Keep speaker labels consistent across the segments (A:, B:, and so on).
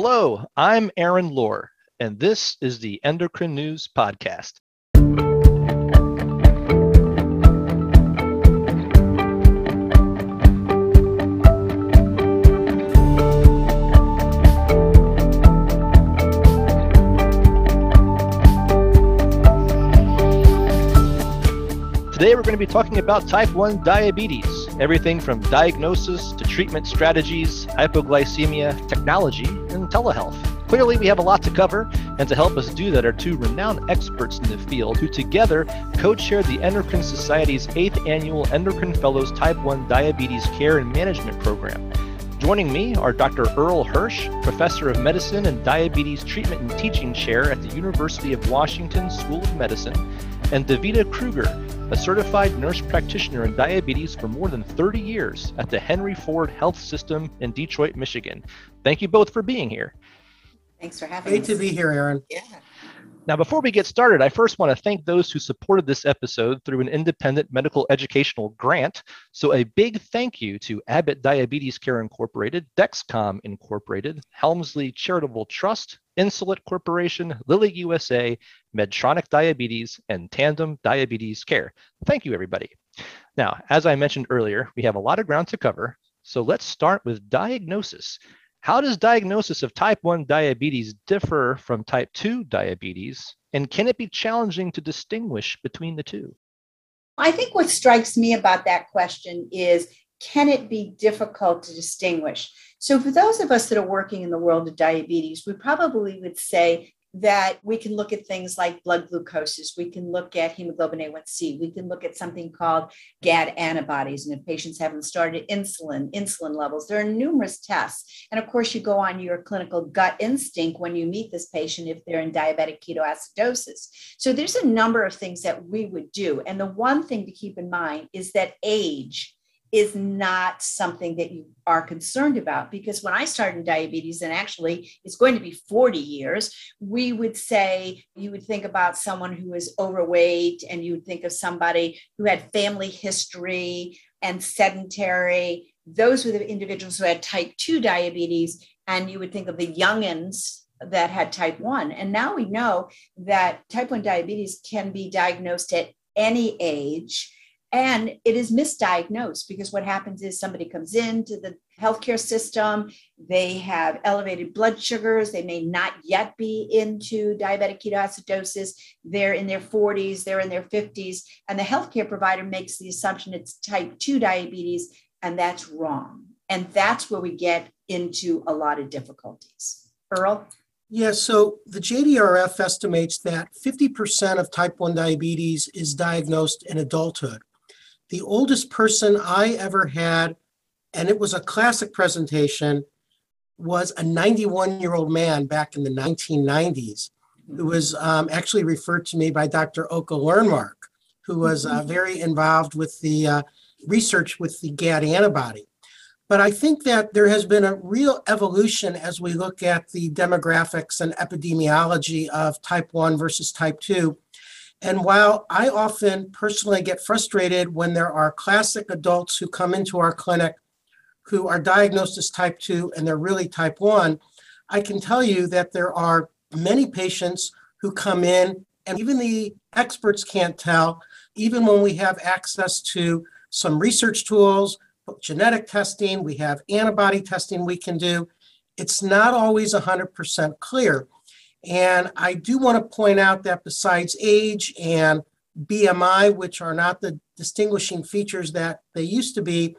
A: Hello, I'm Aaron Lohr, and this is the Endocrine News Podcast. Today, we're going to be talking about type 1 diabetes, everything from diagnosis to treatment strategies, hypoglycemia, technology, and telehealth. Clearly, we have a lot to cover, and to help us do that are two renowned experts in the field who together co chair the Endocrine Society's 8th annual Endocrine Fellows Type 1 Diabetes Care and Management Program. Joining me are Dr. Irl Hirsch, Professor of Medicine and Diabetes Treatment and Teaching Chair at the University of Washington School of Medicine, and Davida Kruger, a certified nurse practitioner in diabetes for more than 30 years at the Henry Ford Health System in Detroit, Michigan. Thank you both for being here.
B: Thanks for having me.
C: Great
B: us.
C: to be here, Aaron.
B: Yeah.
A: Now, before we get started, I first want to thank those who supported this episode through an independent medical educational grant. So, a big thank you to Abbott Diabetes Care Incorporated, Dexcom Incorporated, Helmsley Charitable Trust, Insulet Corporation, Lilly USA, Medtronic Diabetes, and Tandem Diabetes Care. Thank you, everybody. Now, as I mentioned earlier, we have a lot of ground to cover. So, let's start with diagnosis. How does diagnosis of type 1 diabetes differ from type 2 diabetes? And can it be challenging to distinguish between the two?
B: I think what strikes me about that question is can it be difficult to distinguish? So, for those of us that are working in the world of diabetes, we probably would say that we can look at things like blood glucoses, we can look at hemoglobin A1C, we can look at something called GAD antibodies. And if patients haven't started insulin, insulin levels, there are numerous tests. And of course, you go on your clinical gut instinct when you meet this patient if they're in diabetic ketoacidosis. So there's a number of things that we would do. And the one thing to keep in mind is that age is not something that you are concerned about because when I started in diabetes, and actually it's going to be 40 years, we would say you would think about someone who is overweight and you would think of somebody who had family history and sedentary. Those were the individuals who had type 2 diabetes, and you would think of the youngins that had type 1. And now we know that type 1 diabetes can be diagnosed at any age and it is misdiagnosed because what happens is somebody comes into the healthcare system, they have elevated blood sugars, they may not yet be into diabetic ketoacidosis, they're in their 40s, they're in their 50s, and the healthcare provider makes the assumption it's type 2 diabetes, and that's wrong. And that's where we get into a lot of difficulties. Irl?
C: Yeah, so the JDRF estimates that 50% of type 1 diabetes is diagnosed in adulthood. The oldest person I ever had, and it was a classic presentation, was a 91 year old man back in the 1990s who was um, actually referred to me by Dr. Åke Lernmark, who was uh, very involved with the uh, research with the GAD antibody. But I think that there has been a real evolution as we look at the demographics and epidemiology of type 1 versus type 2. And while I often personally get frustrated when there are classic adults who come into our clinic who are diagnosed as type 2 and they're really type 1, I can tell you that there are many patients who come in, and even the experts can't tell, even when we have access to some research tools, genetic testing, we have antibody testing we can do. It's not always 100% clear. And I do want to point out that besides age and BMI, which are not the distinguishing features that they used to be,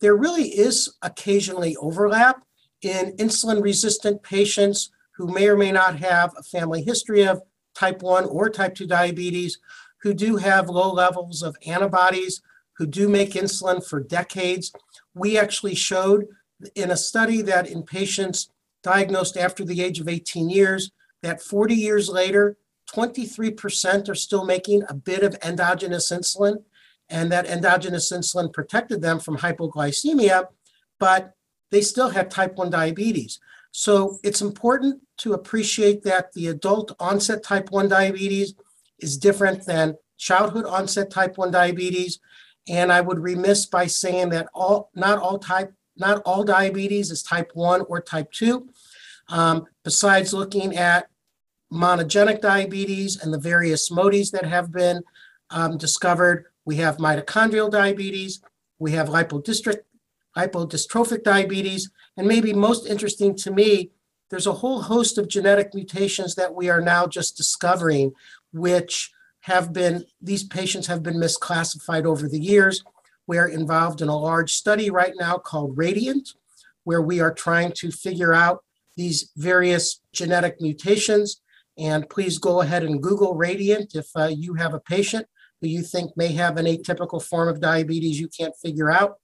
C: there really is occasionally overlap in insulin resistant patients who may or may not have a family history of type 1 or type 2 diabetes, who do have low levels of antibodies, who do make insulin for decades. We actually showed in a study that in patients diagnosed after the age of 18 years, that 40 years later, 23% are still making a bit of endogenous insulin, and that endogenous insulin protected them from hypoglycemia, but they still had type 1 diabetes. So it's important to appreciate that the adult onset type 1 diabetes is different than childhood onset type 1 diabetes. And I would remiss by saying that all not all type not all diabetes is type 1 or type 2. Um, besides looking at monogenic diabetes and the various modes that have been um, discovered, we have mitochondrial diabetes, we have lipodystrophic, diabetes, and maybe most interesting to me, there's a whole host of genetic mutations that we are now just discovering, which have been, these patients have been misclassified over the years. We are involved in a large study right now called Radiant, where we are trying to figure out these various genetic mutations. And please go ahead and Google Radiant if uh, you have a patient who you think may have an atypical form of diabetes you can't figure out.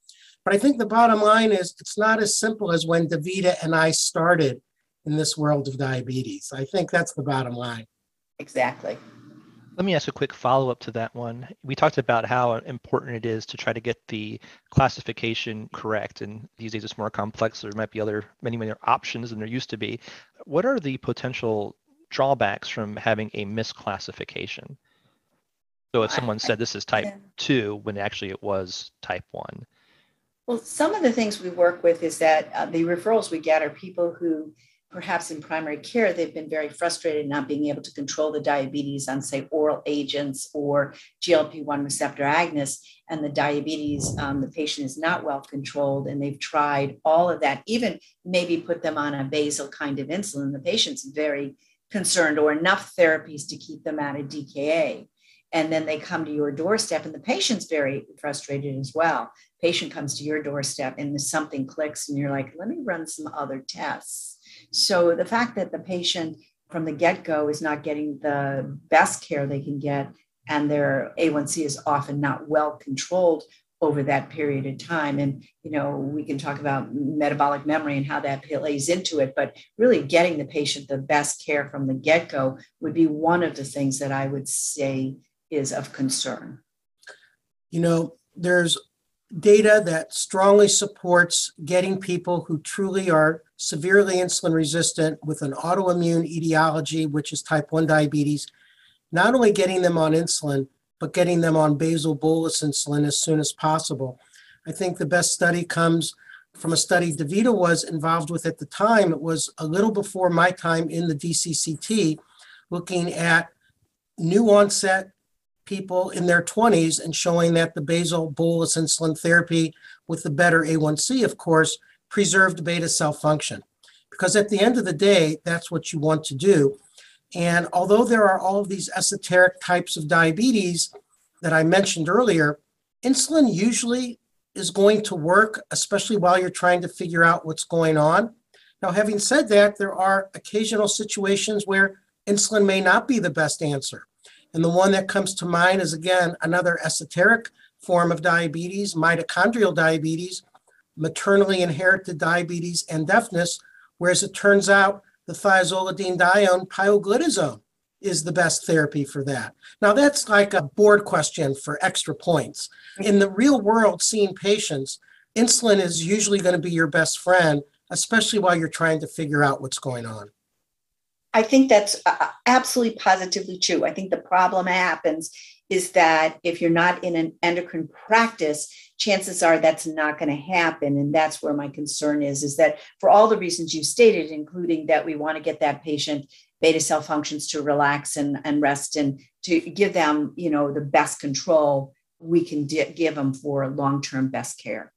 C: But I think the bottom line is it's not as simple as when Davida and I started in this world of diabetes. I think that's the bottom line.
B: Exactly.
A: Let me ask a quick follow up to that one. We talked about how important it is to try to get the classification correct. And these days it's more complex. There might be other, many, many options than there used to be. What are the potential drawbacks from having a misclassification? So if someone said this is type
B: Yeah.
A: two when actually it was type one.
B: Well, some of the things we work with is that uh, the referrals we get are people who perhaps in primary care, they've been very frustrated not being able to control the diabetes on, say, oral agents or GLP 1 receptor agonists. And the diabetes, um, the patient is not well controlled, and they've tried all of that, even maybe put them on a basal kind of insulin. The patient's very concerned, or enough therapies to keep them out of DKA. And then they come to your doorstep, and the patient's very frustrated as well. Patient comes to your doorstep, and something clicks, and you're like, let me run some other tests so the fact that the patient from the get go is not getting the best care they can get, and their A1C is often not well controlled over that period of time. And, you know, we can talk about metabolic memory and how that plays into it, but really getting the patient the best care from the get go would be one of the things that I would say is of concern.
C: You know, there's data that strongly supports getting people who truly are severely insulin resistant with an autoimmune etiology, which is type 1 diabetes, not only getting them on insulin, but getting them on basal bolus insulin as soon as possible. I think the best study comes from a study Davida was involved with at the time. It was a little before my time in the DCCT, looking at new onset people in their 20s and showing that the basal bolus insulin therapy with the better A1C, of course, preserved beta cell function. Because at the end of the day, that's what you want to do. And although there are all of these esoteric types of diabetes that I mentioned earlier, insulin usually is going to work, especially while you're trying to figure out what's going on. Now, having said that, there are occasional situations where insulin may not be the best answer. And the one that comes to mind is again another esoteric form of diabetes, mitochondrial diabetes, maternally inherited diabetes, and deafness. Whereas it turns out the thiazolidinedione pioglitazone is the best therapy for that. Now, that's like a board question for extra points. In the real world, seeing patients, insulin is usually going to be your best friend, especially while you're trying to figure out what's going on.
B: I think that's uh, uh, absolutely positively true. I think the problem happens is that if you're not in an endocrine practice, chances are that's not going to happen. And that's where my concern is, is that for all the reasons you stated, including that we want to get that patient beta cell functions to relax and, and rest and to give them, you know, the best control we can give them for long-term best care.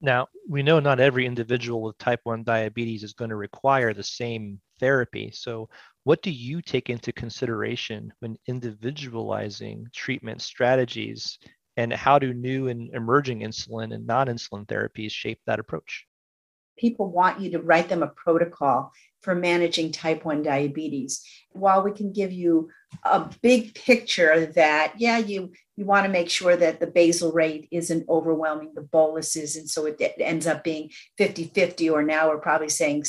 A: Now, we know not every individual with type 1 diabetes is going to require the same therapy. So, what do you take into consideration when individualizing treatment strategies? And how do new and emerging insulin and non insulin therapies shape that approach?
B: People want you to write them a protocol for managing type 1 diabetes. While we can give you a big picture that, yeah, you, you want to make sure that the basal rate isn't overwhelming the boluses. And so it, it ends up being 50 50, or now we're probably saying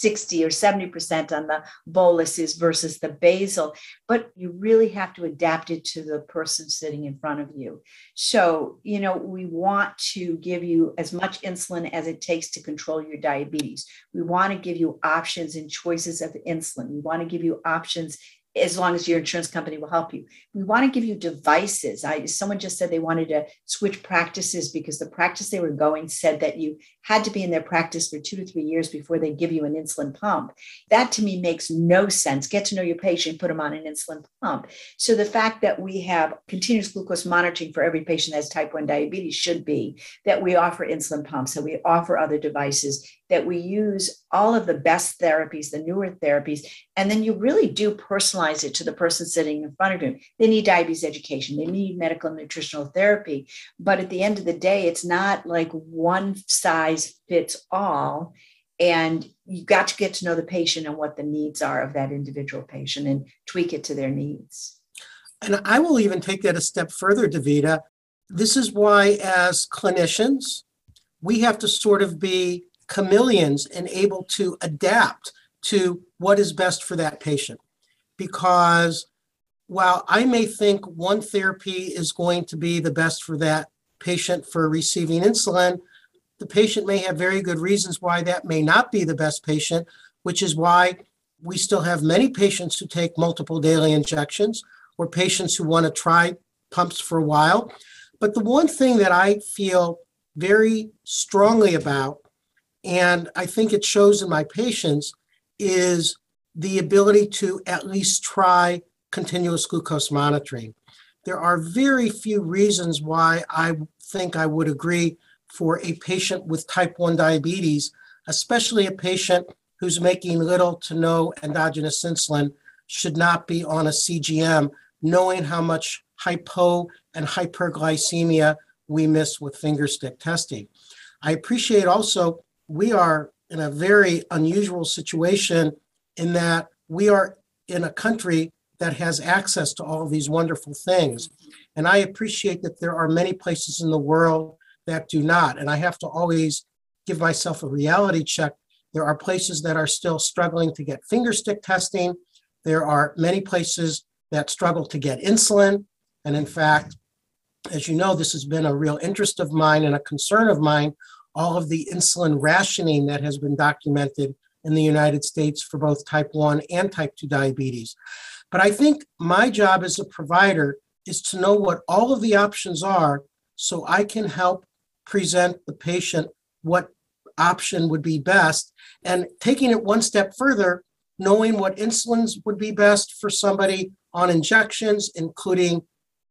B: 60 or 70% on the boluses versus the basal, but you really have to adapt it to the person sitting in front of you. So, you know, we want to give you as much insulin as it takes to control your diabetes. We want to give you options and choices of insulin. We want to give you options as long as your insurance company will help you. We want to give you devices. I someone just said they wanted to switch practices because the practice they were going said that you had to be in their practice for two to three years before they give you an insulin pump. That to me makes no sense. Get to know your patient, put them on an insulin pump. So the fact that we have continuous glucose monitoring for every patient that has type 1 diabetes should be that we offer insulin pumps, that we offer other devices, that we use all of the best therapies, the newer therapies, and then you really do personalize it to the person sitting in front of you. They need diabetes education, they need medical and nutritional therapy. But at the end of the day, it's not like one size fits all. And you've got to get to know the patient and what the needs are of that individual patient and tweak it to their needs.
C: And I will even take that a step further, Davida. This is why, as clinicians, we have to sort of be chameleons and able to adapt to what is best for that patient. Because while I may think one therapy is going to be the best for that patient for receiving insulin, the patient may have very good reasons why that may not be the best patient, which is why we still have many patients who take multiple daily injections or patients who want to try pumps for a while. But the one thing that I feel very strongly about, and I think it shows in my patients, is the ability to at least try continuous glucose monitoring. There are very few reasons why I think I would agree for a patient with type 1 diabetes, especially a patient who's making little to no endogenous insulin, should not be on a CGM, knowing how much hypo and hyperglycemia we miss with fingerstick testing. I appreciate also we are in a very unusual situation in that we are in a country that has access to all of these wonderful things. And I appreciate that there are many places in the world that do not. And I have to always give myself a reality check. There are places that are still struggling to get finger stick testing. There are many places that struggle to get insulin. And in fact, as you know, this has been a real interest of mine and a concern of mine, all of the insulin rationing that has been documented in the United States for both type 1 and type 2 diabetes. But I think my job as a provider is to know what all of the options are so I can help present the patient what option would be best. And taking it one step further, knowing what insulins would be best for somebody on injections, including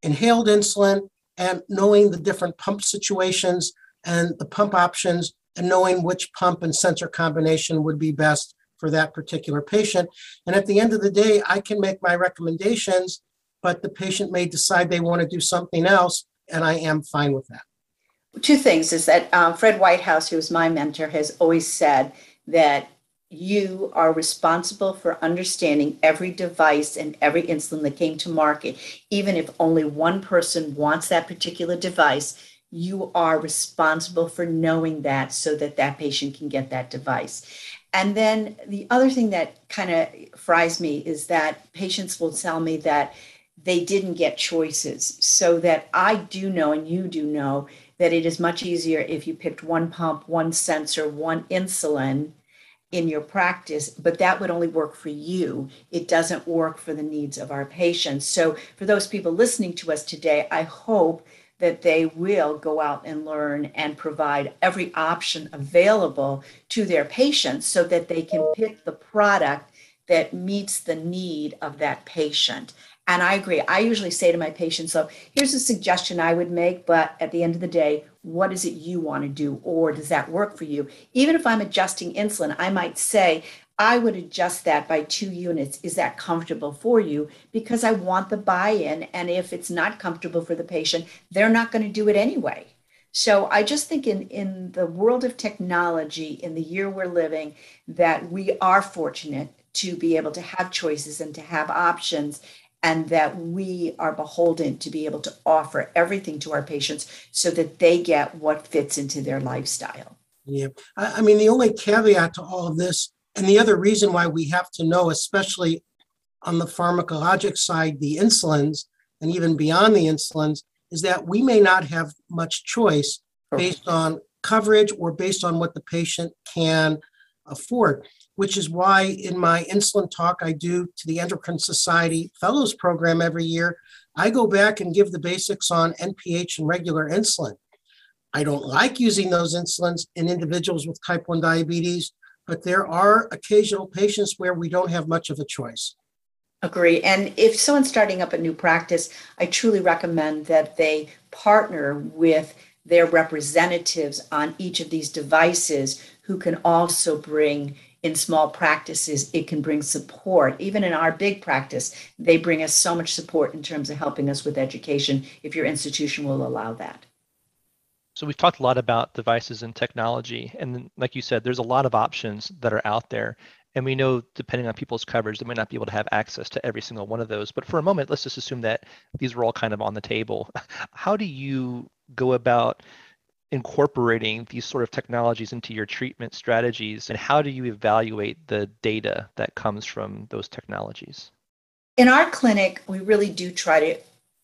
C: inhaled insulin, and knowing the different pump situations and the pump options, and knowing which pump and sensor combination would be best for that particular patient. And at the end of the day, I can make my recommendations, but the patient may decide they want to do something else, and I am fine with that
B: two things is that um, Fred Whitehouse, who is my mentor, has always said that you are responsible for understanding every device and every insulin that came to market. Even if only one person wants that particular device, you are responsible for knowing that so that that patient can get that device. And then the other thing that kind of fries me is that patients will tell me that they didn't get choices. So that I do know, and you do know, that it is much easier if you picked one pump, one sensor, one insulin in your practice, but that would only work for you. It doesn't work for the needs of our patients. So, for those people listening to us today, I hope that they will go out and learn and provide every option available to their patients so that they can pick the product that meets the need of that patient. And I agree. I usually say to my patients, so here's a suggestion I would make, but at the end of the day, what is it you want to do? Or does that work for you? Even if I'm adjusting insulin, I might say, I would adjust that by two units. Is that comfortable for you? Because I want the buy in. And if it's not comfortable for the patient, they're not going to do it anyway. So I just think in, in the world of technology, in the year we're living, that we are fortunate to be able to have choices and to have options and that we are beholden to be able to offer everything to our patients so that they get what fits into their lifestyle.
C: Yeah. I, I mean, the only caveat to all of this, and the other reason why we have to know, especially on the pharmacologic side, the insulins, and even beyond the insulins, is that we may not have much choice based on coverage or based on what the patient can afford. which is why in my insulin talk I do to the Endocrine Society Fellows Program every year, I go back and give the basics on NPH and regular insulin. I don't like using those insulins in individuals with type 1 diabetes, but there are occasional patients where we don't have much of a choice.
B: Agree. And if someone's starting up a new practice, I truly recommend that they partner with their representatives on each of these devices who can also bring in small practices it can bring support even in our big practice they bring us so much support in terms of helping us with education if your institution will allow that
A: so we've talked a lot about devices and technology and like you said there's a lot of options that are out there. And we know depending on people's coverage they might not be able to have access to every single one of those. But for a moment let's just assume that these are all kind of on the table. How do you go about incorporating these sort of technologies into your treatment strategies? And how do you evaluate the data that comes from those technologies?
B: In our clinic we really do try to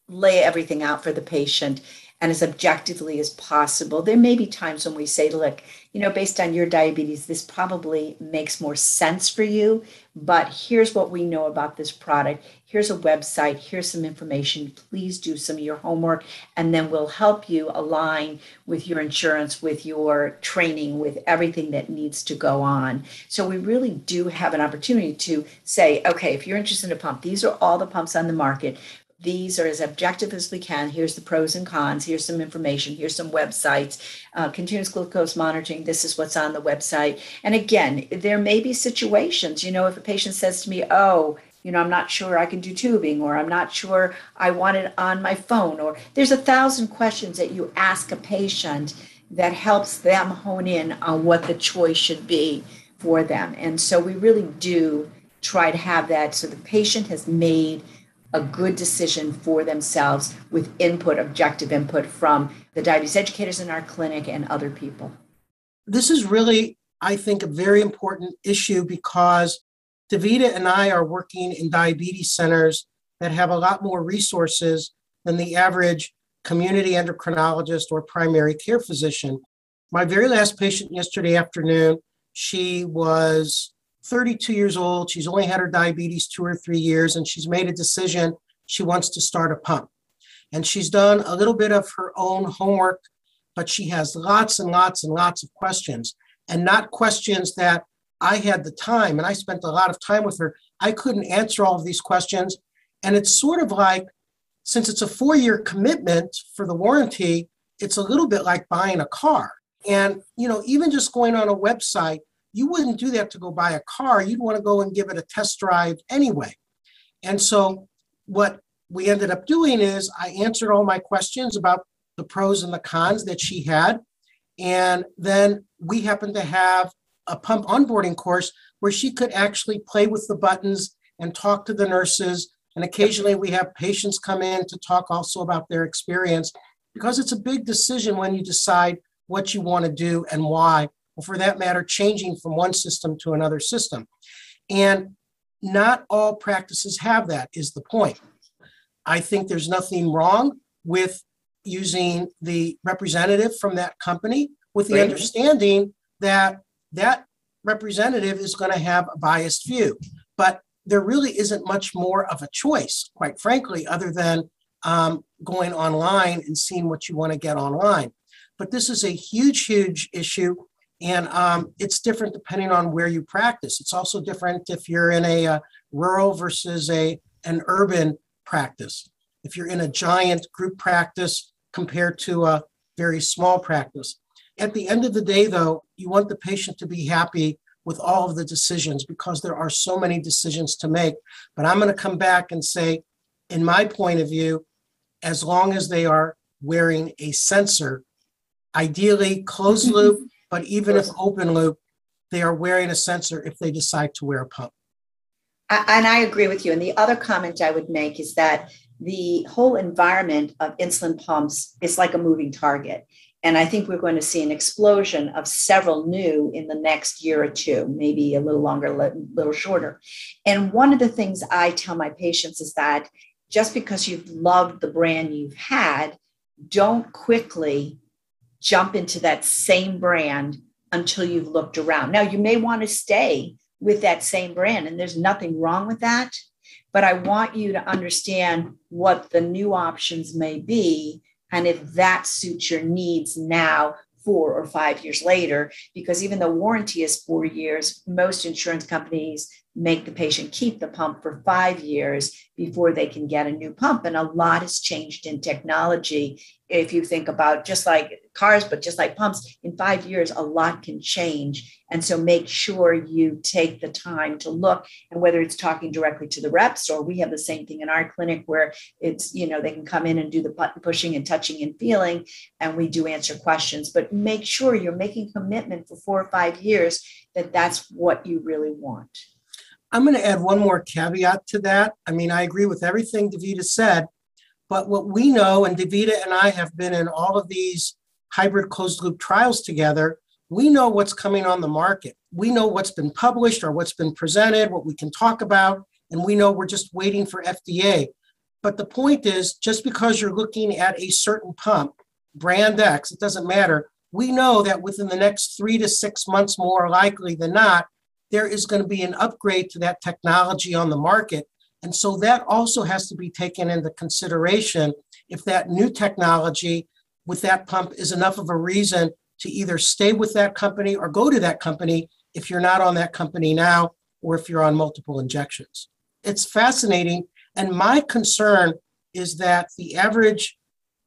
B: lay everything out for the patient and as objectively as possible. There may be times when we say, look, you know, based on your diabetes, this probably makes more sense for you, but here's what we know about this product. Here's a website, here's some information. Please do some of your homework, and then we'll help you align with your insurance, with your training, with everything that needs to go on. So we really do have an opportunity to say, okay, if you're interested in a pump, these are all the pumps on the market these are as objective as we can. Here's the pros and cons. Here's some information. Here's some websites. Uh, continuous glucose monitoring. This is what's on the website. And again, there may be situations, you know, if a patient says to me, oh, you know, I'm not sure I can do tubing, or I'm not sure I want it on my phone, or there's a thousand questions that you ask a patient that helps them hone in on what the choice should be for them. And so we really do try to have that so the patient has made a good decision for themselves with input, objective input from the diabetes educators in our clinic and other people.
C: This is really, I think, a very important issue because Davida and I are working in diabetes centers that have a lot more resources than the average community endocrinologist or primary care physician. My very last patient yesterday afternoon, she was 32 years old. She's only had her diabetes two or three years, and she's made a decision she wants to start a pump. And she's done a little bit of her own homework, but she has lots and lots and lots of questions, and not questions that I had the time, and I spent a lot of time with her. I couldn't answer all of these questions. And it's sort of like, since it's a four year commitment for the warranty, it's a little bit like buying a car. And, you know, even just going on a website you wouldn't do that to go buy a car. You'd want to go and give it a test drive anyway. And so what we ended up doing is I answered all my questions about the pros and the cons that she had. And then we happened to have a pump onboarding course where she could actually play with the buttons and talk to the nurses. And occasionally we have patients come in to talk also about their experience because it's a big decision when you decide what you want to do and why or for that matter, changing from one system to another system. And not all practices have that, is the point. I think there's nothing wrong with using the representative from that company with the right. understanding that that representative is going to have a biased view. But there really isn't much more of a choice, quite frankly, other than um, going online and seeing what you want to get online. But this is a huge, huge issue. And um, it's different depending on where you practice. It's also different if you're in a, uh, rural versus a an urban practice. If you're in a giant group practice compared to a very small practice. At the end of the day, though, you want the patient to be happy with all of the decisions because there are so many decisions to make. But I'm going to come back and say, in my point of view, as long as they are wearing a sensor, ideally closed loop but even if open loop, they are wearing a sensor if they decide to wear a pump.
B: And I agree with you. And the other comment I would make is that the whole environment of insulin pumps is like a moving target. And I think we're going to see an explosion of several new in the next year or two, maybe a little longer, a little shorter. And one of the things I tell my patients is that just because you've loved the brand you've had, don't quickly jump into that same brand until you've looked around. Now, you may want to stay with that same brand. And there's nothing wrong with that. But I want you to understand what the new options may be and if that suits your needs now four or five years later because even though warranty is four years most insurance companies make the patient keep the pump for five years before they can get a new pump. And a lot has changed in technology. If you think about just like cars, but just like pumps, in five years, a lot can change. And so make sure you take the time to look and whether it's talking directly to the reps or we have the same thing in our clinic where it's, you know, they can come in and do the button pushing and touching and feeling, and we do answer questions. But make sure you're making commitment for four or five years that that's what you really want.
C: I'm going to add one more caveat to that. I mean, I agree with everything Davida said, but what we know, and Davida and I have been in all of these hybrid closed loop trials together, we know what's coming on the market. We know what's been published or what's been presented, what we can talk about, and we know we're just waiting for FDA. But the point is, just because you're looking at a certain pump, brand X, it doesn't matter. We know that within the next three to six months, more likely than not, there is going to be an upgrade to that technology on the market. And so that also has to be taken into consideration if that new technology with that pump is enough of a reason to either stay with that company or go to that company if you're not on that company now or if you're on multiple injections. It's fascinating. And my concern is that the average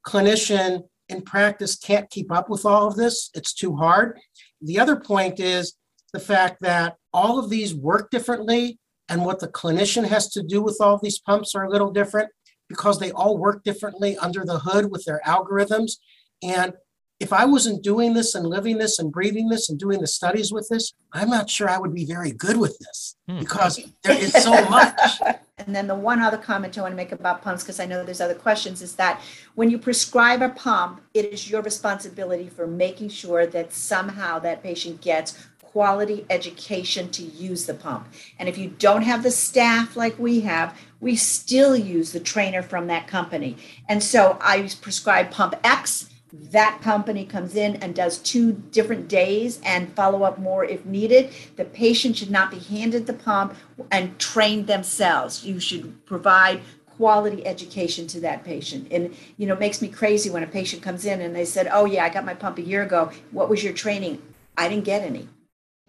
C: clinician in practice can't keep up with all of this. It's too hard. The other point is the fact that all of these work differently and what the clinician has to do with all these pumps are a little different because they all work differently under the hood with their algorithms. And if I wasn't doing this and living this and breathing this and doing the studies with this, I'm not sure I would be very good with this
A: Hmm.
C: because there is so much.
B: And then the one other comment I want to make about pumps, because I know there's other questions, is that when you prescribe a pump, it is your responsibility for making sure that somehow that patient gets quality education to use the pump. And if you don't have the staff like we have, we still use the trainer from that company. And so I prescribe pump X. That company comes in and does two different days and follow up more if needed. The patient should not be handed the pump and trained themselves. You should provide quality education to that patient. And you know, it makes me crazy when a patient comes in and they said, "Oh yeah, I got my pump a year ago. What was your training?" I didn't get any.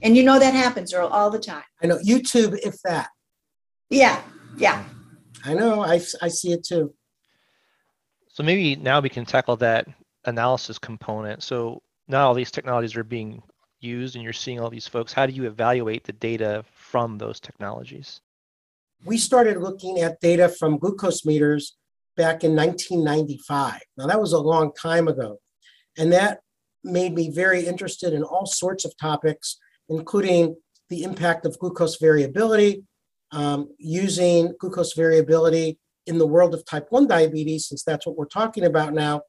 B: And you know that happens Irl, all the time.
C: I know YouTube, if that.
B: Yeah, yeah.
C: I know, I, I see it too.
A: So maybe now we can tackle that analysis component. So now all these technologies are being used and you're seeing all these folks. How do you evaluate the data from those technologies?
C: We started looking at data from glucose meters back in 1995. Now, that was a long time ago. And that made me very interested in all sorts of topics, including the impact of glucose variability, um, using glucose variability in the world of type 1 diabetes, since that's what we're talking about now,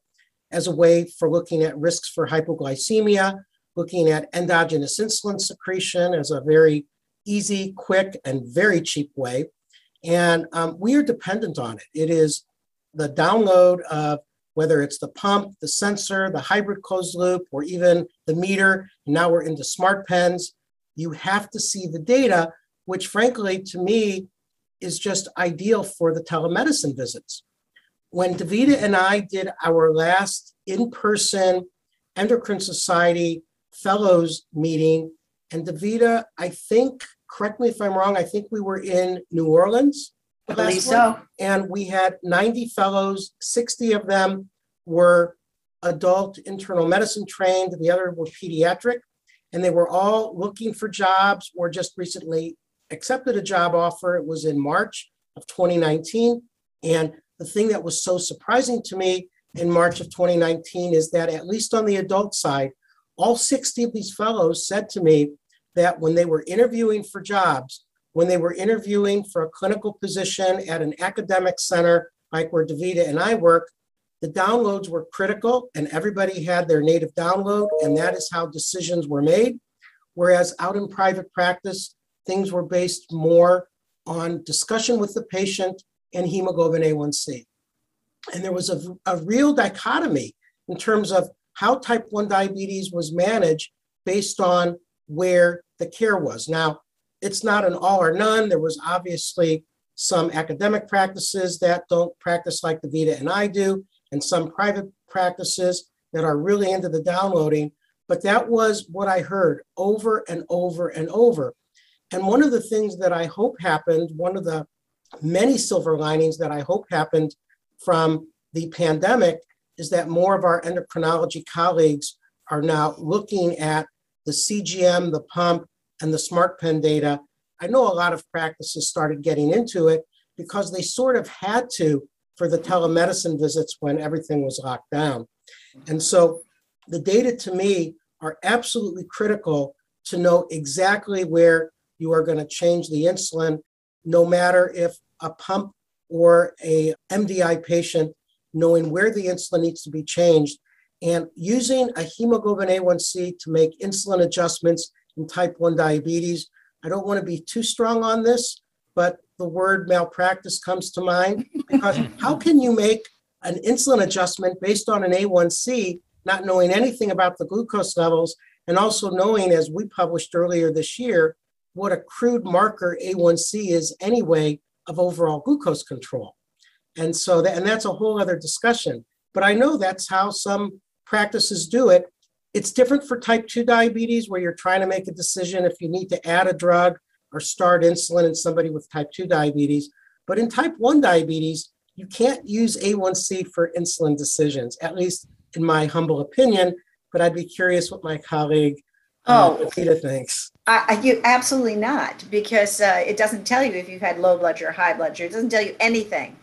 C: as a way for looking at risks for hypoglycemia, looking at endogenous insulin secretion as a very easy, quick, and very cheap way. And um, we are dependent on it. It is the download of whether it's the pump, the sensor, the hybrid closed loop, or even the meter. Now we're into smart pens. You have to see the data, which frankly, to me, is just ideal for the telemedicine visits. When Davida and I did our last in person Endocrine Society Fellows meeting, and Davida, I think, correct me if I'm wrong, I think we were in New Orleans.
B: I believe so.
C: And we had 90 fellows, 60 of them were adult internal medicine trained, the other were pediatric. And they were all looking for jobs or just recently accepted a job offer. It was in March of 2019. And the thing that was so surprising to me in March of 2019 is that, at least on the adult side, all 60 of these fellows said to me that when they were interviewing for jobs, when they were interviewing for a clinical position at an academic center like where Davida and I work, the downloads were critical and everybody had their native download, and that is how decisions were made. Whereas out in private practice, things were based more on discussion with the patient and hemoglobin A1C. And there was a, a real dichotomy in terms of how type 1 diabetes was managed based on where the care was. Now, it's not an all or none. There was obviously some academic practices that don't practice like Davida and I do, and some private practices that are really into the downloading. But that was what I heard over and over and over. And one of the things that I hope happened, one of the many silver linings that I hope happened from the pandemic is that more of our endocrinology colleagues are now looking at the CGM, the pump, and the smart pen data. I know a lot of practices started getting into it because they sort of had to for the telemedicine visits when everything was locked down. And so the data to me are absolutely critical to know exactly where you are going to change the insulin, no matter if a pump or a MDI patient, knowing where the insulin needs to be changed and using a hemoglobin A1C to make insulin adjustments in type 1 diabetes. I don't want to be too strong on this, but the word malpractice comes to mind because how can you make an insulin adjustment based on an A1C, not knowing anything about the glucose levels, and also knowing, as we published earlier this year, what a crude marker A1C is anyway of overall glucose control. And so that, and that's a whole other discussion. But I know that's how some practices do it. It's different for type 2 diabetes, where you're trying to make a decision if you need to add a drug or start insulin in somebody with type 2 diabetes. But in type 1 diabetes, you can't use A1C for insulin decisions, at least in my humble opinion. But I'd be curious what my colleague uh,
B: Oh.
C: Peter thinks.
B: You absolutely not, because uh, it doesn't tell you if you've had low blood sugar or high blood sugar. It doesn't tell you anything.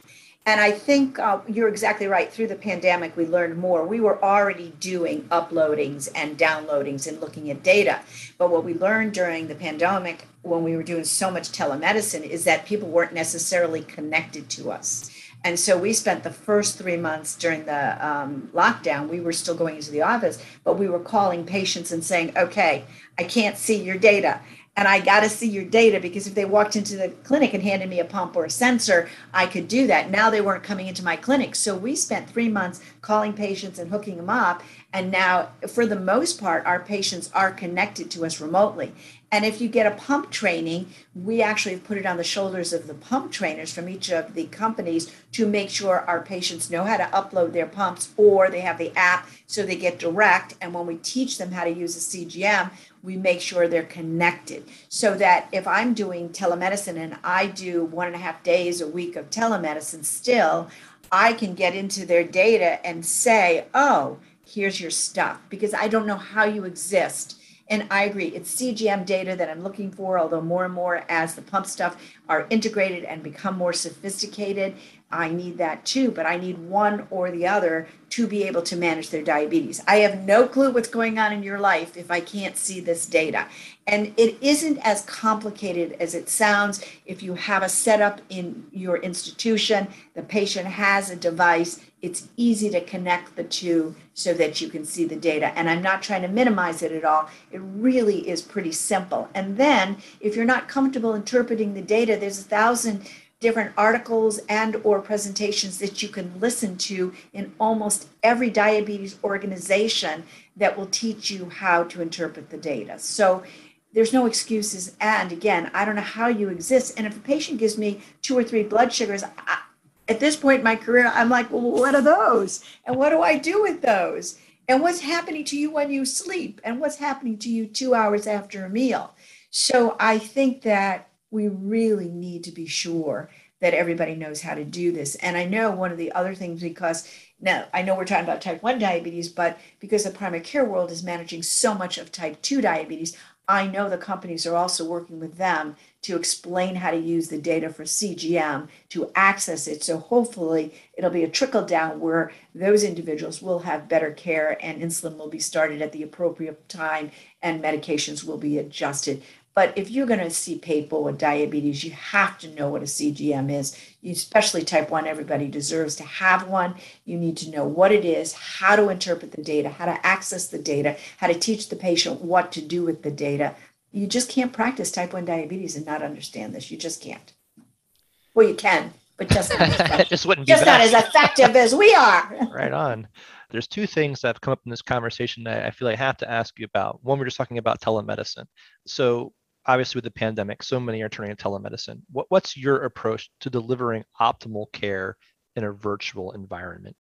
B: And I think uh, you're exactly right. Through the pandemic, we learned more. We were already doing uploadings and downloadings and looking at data. But what we learned during the pandemic, when we were doing so much telemedicine, is that people weren't necessarily connected to us. And so we spent the first three months during the um, lockdown, we were still going into the office, but we were calling patients and saying, okay, I can't see your data. And I got to see your data because if they walked into the clinic and handed me a pump or a sensor, I could do that. Now they weren't coming into my clinic. So we spent three months calling patients and hooking them up. And now, for the most part, our patients are connected to us remotely. And if you get a pump training, we actually put it on the shoulders of the pump trainers from each of the companies to make sure our patients know how to upload their pumps or they have the app so they get direct. And when we teach them how to use a CGM, we make sure they're connected so that if I'm doing telemedicine and I do one and a half days a week of telemedicine still, I can get into their data and say, oh, here's your stuff because I don't know how you exist. And I agree, it's CGM data that I'm looking for, although more and more as the pump stuff are integrated and become more sophisticated, I need that too, but I need one or the other to be able to manage their diabetes. I have no clue what's going on in your life if I can't see this data. And it isn't as complicated as it sounds. If you have a setup in your institution, the patient has a device, it's easy to connect the two so that you can see the data. And I'm not trying to minimize it at all. It really is pretty simple. And then if you're not comfortable interpreting the data, there's a thousand different articles and or presentations that you can listen to in almost every diabetes organization that will teach you how to interpret the data. So there's no excuses. And again, I don't know how you exist. And if a patient gives me two or three blood sugars, I, at this point in my career, I'm like, well, what are those? And what do I do with those? And what's happening to you when you sleep? And what's happening to you two hours after a meal? So I think that we really need to be sure that everybody knows how to do this. And I know one of the other things, because now I know we're talking about type 1 diabetes, but because the primary care world is managing so much of type 2 diabetes, I know the companies are also working with them to explain how to use the data for CGM to access it. So hopefully it'll be a trickle down where those individuals will have better care and insulin will be started at the appropriate time and medications will be adjusted. But if you're going to see people with diabetes, you have to know what a CGM is. You, especially type 1, everybody deserves to have one. You need to know what it is, how to interpret the data, how to access the data, how to teach the patient what to do with the data. You just can't practice type 1 diabetes and not understand this. You just can't. Well, you can, but just not
A: just wouldn't be
B: just not as effective as we are.
A: right on. There's two things that have come up in this conversation that I feel I have to ask you about. One, we're just talking about telemedicine. So obviously with the pandemic, so many are turning to telemedicine. What, what's your approach to delivering optimal care in a virtual environment?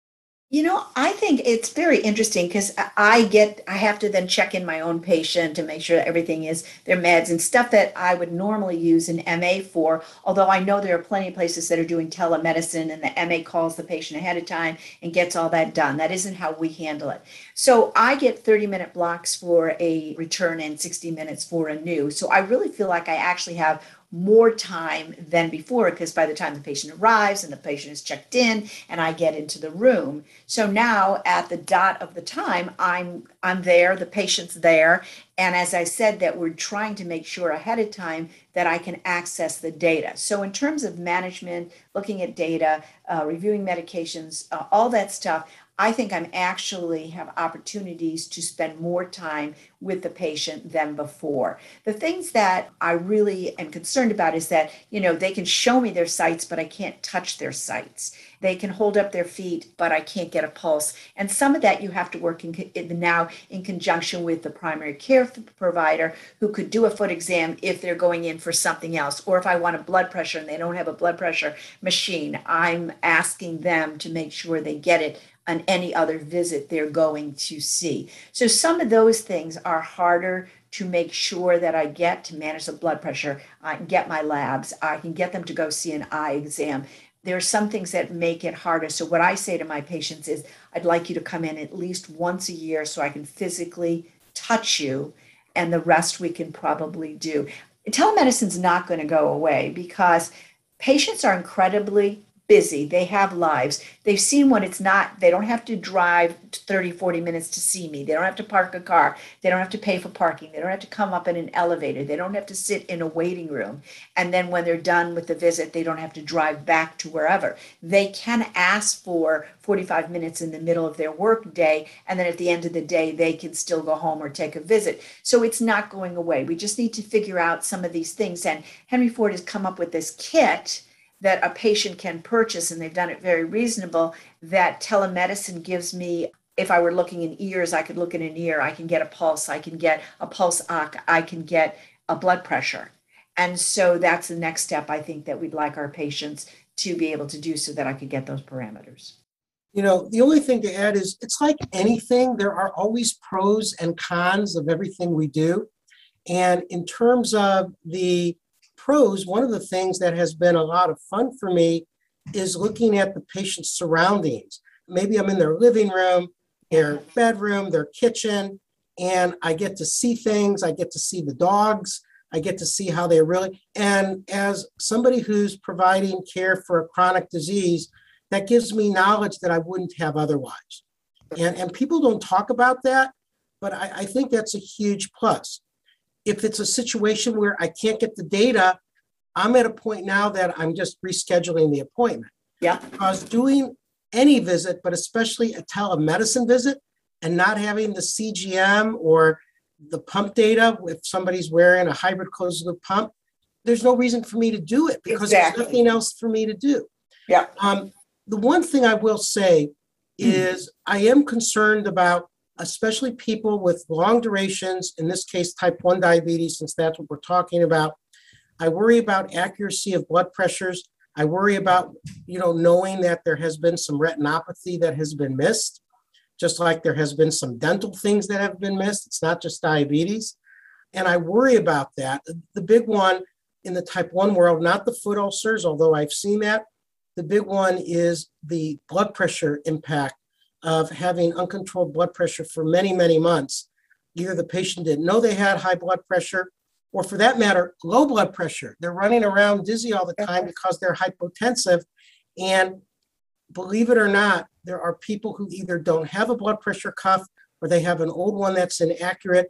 B: You know, I think it's very interesting because I get, I have to then check in my own patient to make sure that everything is their meds and stuff that I would normally use an MA for. Although I know there are plenty of places that are doing telemedicine and the MA calls the patient ahead of time and gets all that done. That isn't how we handle it. So I get 30 minute blocks for a return and 60 minutes for a new. So I really feel like I actually have more time than before because by the time the patient arrives and the patient is checked in and I get into the room. So now at the dot of the time I'm I'm there, the patient's there and as I said that we're trying to make sure ahead of time that I can access the data. So in terms of management, looking at data, uh, reviewing medications, uh, all that stuff, I think I'm actually have opportunities to spend more time with the patient than before. The things that I really am concerned about is that, you know, they can show me their sites, but I can't touch their sites. They can hold up their feet, but I can't get a pulse. And some of that you have to work in, in now in conjunction with the primary care provider who could do a foot exam if they're going in for something else. Or if I want a blood pressure and they don't have a blood pressure machine, I'm asking them to make sure they get it on any other visit they're going to see. So some of those things are harder to make sure that I get to manage the blood pressure. I can get my labs. I can get them to go see an eye exam. There are some things that make it harder. So what I say to my patients is, I'd like you to come in at least once a year so I can physically touch you, and the rest we can probably do. Telemedicine's not going to go away because patients are incredibly busy. They have lives. They've seen what it's not. They don't have to drive 30 40 minutes to see me. They don't have to park a car. They don't have to pay for parking. They don't have to come up in an elevator. They don't have to sit in a waiting room. And then when they're done with the visit they don't have to drive back to wherever. They can ask for 45 minutes in the middle of their work day and then at the end of the day they can still go home or take a visit. So it's not going away. We just need to figure out some of these things. And henry ford has come up with this kit that a patient can purchase, and they've done it very reasonable, that telemedicine gives me. If I were looking in ears, I could look in an ear, I can get a pulse, I can get a pulse ox, I can get a blood pressure. And so that's the next step I think that we'd like our patients to be able to do so that I could get those parameters.
C: You know, the only thing to add is it's like anything, there are always pros and cons of everything we do. And in terms of the pros, one of the things that has been a lot of fun for me is looking at the patient's surroundings. Maybe I'm in their living room, their bedroom, their kitchen, and I get to see things. I get to see the dogs. I get to see how they really, and as somebody who's providing care for a chronic disease, that gives me knowledge that I wouldn't have otherwise. And, and people don't talk about that, but I, I think that's a huge plus if it's a situation where I can't get the data, I'm at a point now that I'm just rescheduling the appointment.
B: Yeah.
C: Because doing any visit, but especially a telemedicine visit, and not having the CGM or the pump data if somebody's wearing a hybrid closed loop pump, there's no reason for me to do it because
B: Exactly.
C: there's nothing else for me to do.
B: Yeah.
C: Um, the one thing I will say is I am concerned about especially people with long durations, in this case, type 1 diabetes, since that's what we're talking about. I worry about accuracy of blood pressures. I worry about, you know, knowing that there has been some retinopathy that has been missed, just like there has been some dental things that have been missed. It's not just diabetes. And I worry about that. The big one in the type 1 world, not the foot ulcers, although I've seen that. The big one is the blood pressure impact of having uncontrolled blood pressure for many, many months. Either the patient didn't know they had high blood pressure, or for that matter, low blood pressure. They're running around dizzy all the time because they're hypotensive. And believe it or not, there are people who either don't have a blood pressure cuff or they have an old one that's inaccurate.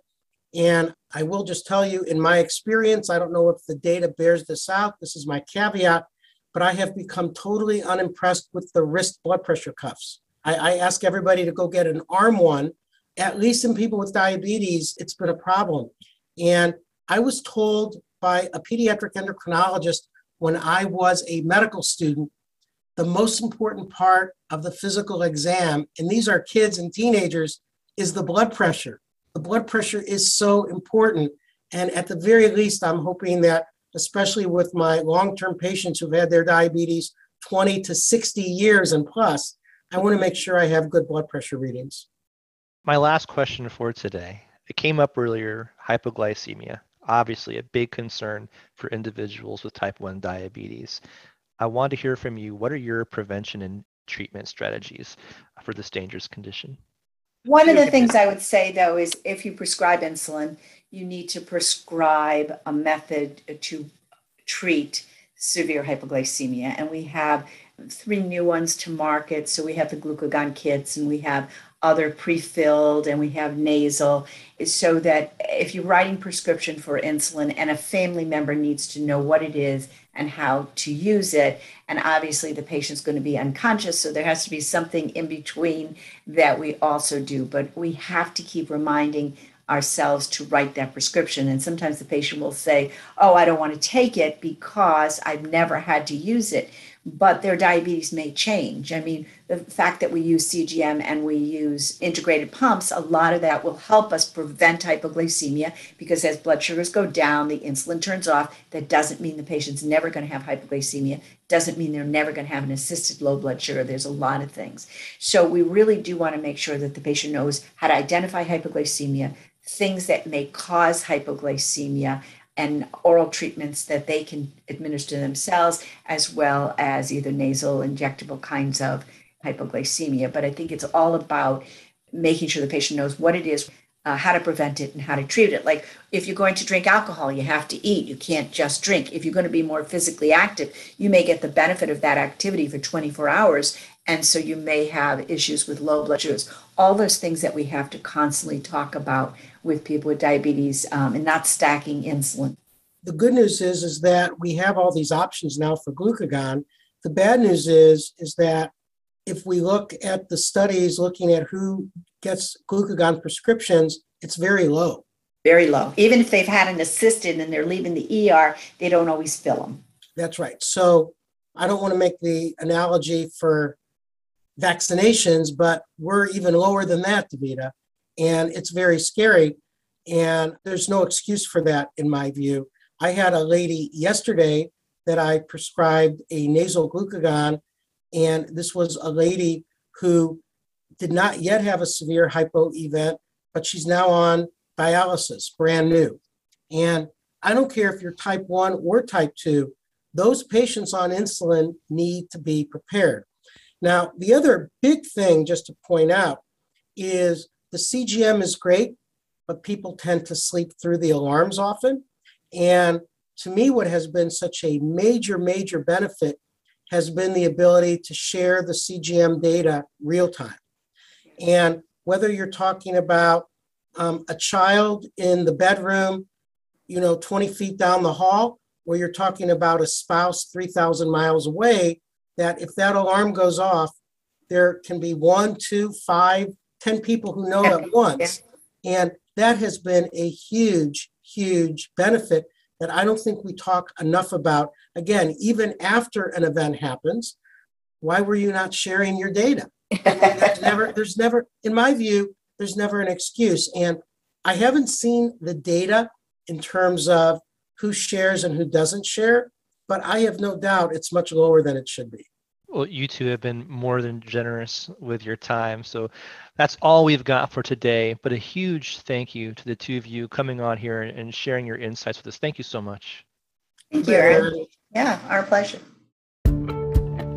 C: And I will just tell you, in my experience, I don't know if the data bears this out. This is my caveat, but I have become totally unimpressed with the wrist blood pressure cuffs. I, I ask everybody to go get an arm one. At least in people with diabetes, it's been a problem. And I was told by a pediatric endocrinologist when I was a medical student the most important part of the physical exam, and these are kids and teenagers, is the blood pressure. The blood pressure is so important. And at the very least, I'm hoping that, especially with my long term patients who've had their diabetes 20 to 60 years and plus, I want to make sure I have good blood pressure readings.
A: My last question for today it came up earlier hypoglycemia, obviously a big concern for individuals with type 1 diabetes. I want to hear from you. What are your prevention and treatment strategies for this dangerous condition?
B: One of the things I would say though is if you prescribe insulin, you need to prescribe a method to treat severe hypoglycemia. And we have three new ones to market. So we have the glucagon kits and we have other pre-filled and we have nasal so that if you're writing prescription for insulin and a family member needs to know what it is and how to use it and obviously the patient's going to be unconscious so there has to be something in between that we also do but we have to keep reminding ourselves to write that prescription. And sometimes the patient will say, Oh, I don't want to take it because I've never had to use it but their diabetes may change. I mean, the fact that we use CGM and we use integrated pumps, a lot of that will help us prevent hypoglycemia because as blood sugars go down, the insulin turns off. That doesn't mean the patient's never going to have hypoglycemia, doesn't mean they're never going to have an assisted low blood sugar. There's a lot of things. So we really do want to make sure that the patient knows how to identify hypoglycemia, things that may cause hypoglycemia, and oral treatments that they can administer themselves, as well as either nasal, injectable kinds of hypoglycemia. But I think it's all about making sure the patient knows what it is, uh, how to prevent it, and how to treat it. Like if you're going to drink alcohol, you have to eat. You can't just drink. If you're going to be more physically active, you may get the benefit of that activity for 24 hours. And so you may have issues with low blood sugars. All those things that we have to constantly talk about with people with diabetes um, and not stacking insulin.
C: The good news is is that we have all these options now for glucagon. The bad news is is that if we look at the studies looking at who gets glucagon prescriptions, it's very low.
B: Very low. Even if they've had an assisted and they're leaving the ER, they don't always fill them.
C: That's right. So I don't want to make the analogy for vaccinations, but we're even lower than that, Davida and it's very scary. And there's no excuse for that, in my view. I had a lady yesterday that I prescribed a nasal glucagon, and this was a lady who did not yet have a severe hypo event, but she's now on dialysis, brand new. And I don't care if you're type 1 or type 2, those patients on insulin need to be prepared. Now, the other big thing, just to point out, is the CGM is great, but people tend to sleep through the alarms often. And to me, what has been such a major, major benefit has been the ability to share the CGM data real time. And whether you're talking about um, a child in the bedroom, you know, 20 feet down the hall, or you're talking about a spouse 3,000 miles away, that if that alarm goes off, there can be one, two, five, 10 people who know at once. And that has been a huge, huge benefit that I don't think we talk enough about. Again, even after an event happens, why were you not sharing your data? there's never, there's never, in my view, there's never an excuse. And I haven't seen the data in terms of who shares and who doesn't share, but I have no doubt it's much lower than it should be.
A: Well, you two have been more than generous with your time. So that's all we've got for today. But a huge thank you to the two of you coming on here and sharing your insights with us. Thank you so much.
B: Thank you. Yeah, our pleasure.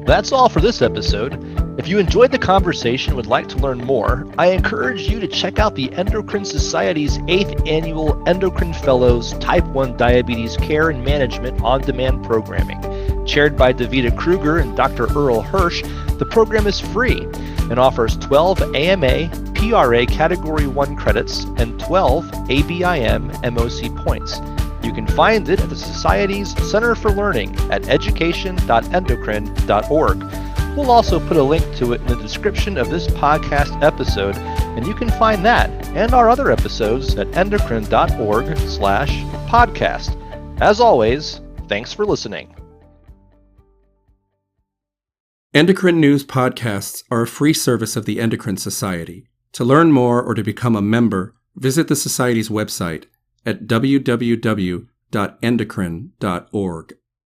A: That's all for this episode. If you enjoyed the conversation and would like to learn more, I encourage you to check out the Endocrine Society's 8th Annual Endocrine Fellows Type 1 Diabetes Care and Management on Demand programming. Chaired by Davida Kruger and Dr. Irl Hirsch, the program is free and offers 12 AMA PRA Category 1 credits and 12 ABIM MOC points. You can find it at the Society's Center for Learning at education.endocrine.org. We'll also put a link to it in the description of this podcast episode, and you can find that and our other episodes at endocrine.org slash podcast. As always, thanks for listening.
D: Endocrine News podcasts are a free service of the Endocrine Society. To learn more or to become a member, visit the Society's website at www.endocrine.org.